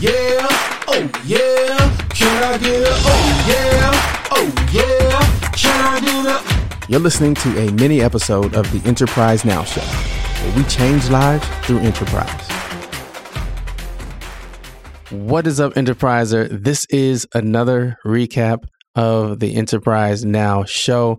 Yeah, oh yeah, can I get a oh yeah, oh yeah, can I get a You're listening to a mini episode of the Enterprise Now Show, where we change lives through enterprise. What is up, Enterpriser? This is another recap of the Enterprise Now show.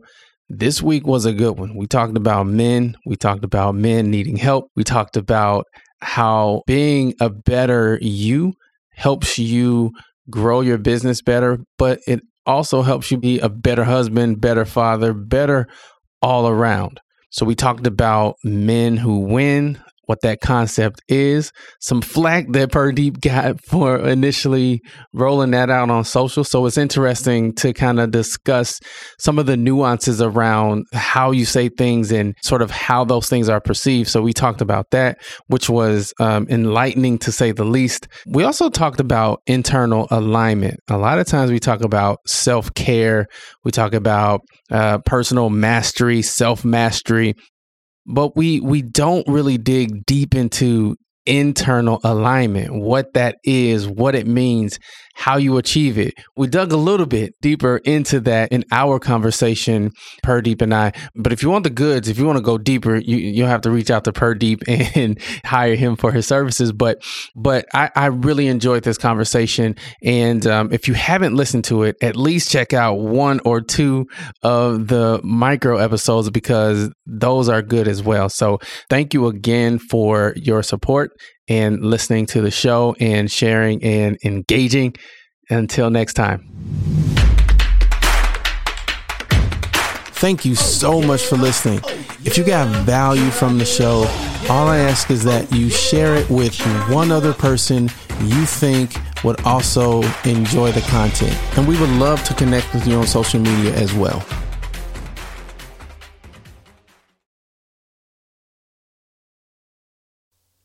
This week was a good one. We talked about men, we talked about men needing help, we talked about how being a better you helps you grow your business better, but it also helps you be a better husband, better father, better all around. So we talked about men who win, what that concept is, some flack that Purdeep got for initially rolling that out on social. So it's interesting to kind of discuss some of the nuances around how you say things and sort of how those things are perceived. So we talked about that, which was um, enlightening to say the least. We also talked about internal alignment. A lot of times we talk about self care, we talk about uh, personal mastery, self mastery but we we don't really dig deep into internal alignment what that is what it means how you achieve it. We dug a little bit deeper into that in our conversation Purdeep and I. But if you want the goods if you want to go deeper you you'll have to reach out to Purdeep and hire him for his services. But but I, I really enjoyed this conversation. And um, if you haven't listened to it at least check out one or two of the micro episodes because those are good as well. So thank you again for your and listening to the show and sharing and engaging. Until next time. Thank you so much for listening. If you got value from the show, all I ask is that you share it with one other person you think would also enjoy the content. And we would love to connect with you on social media as well.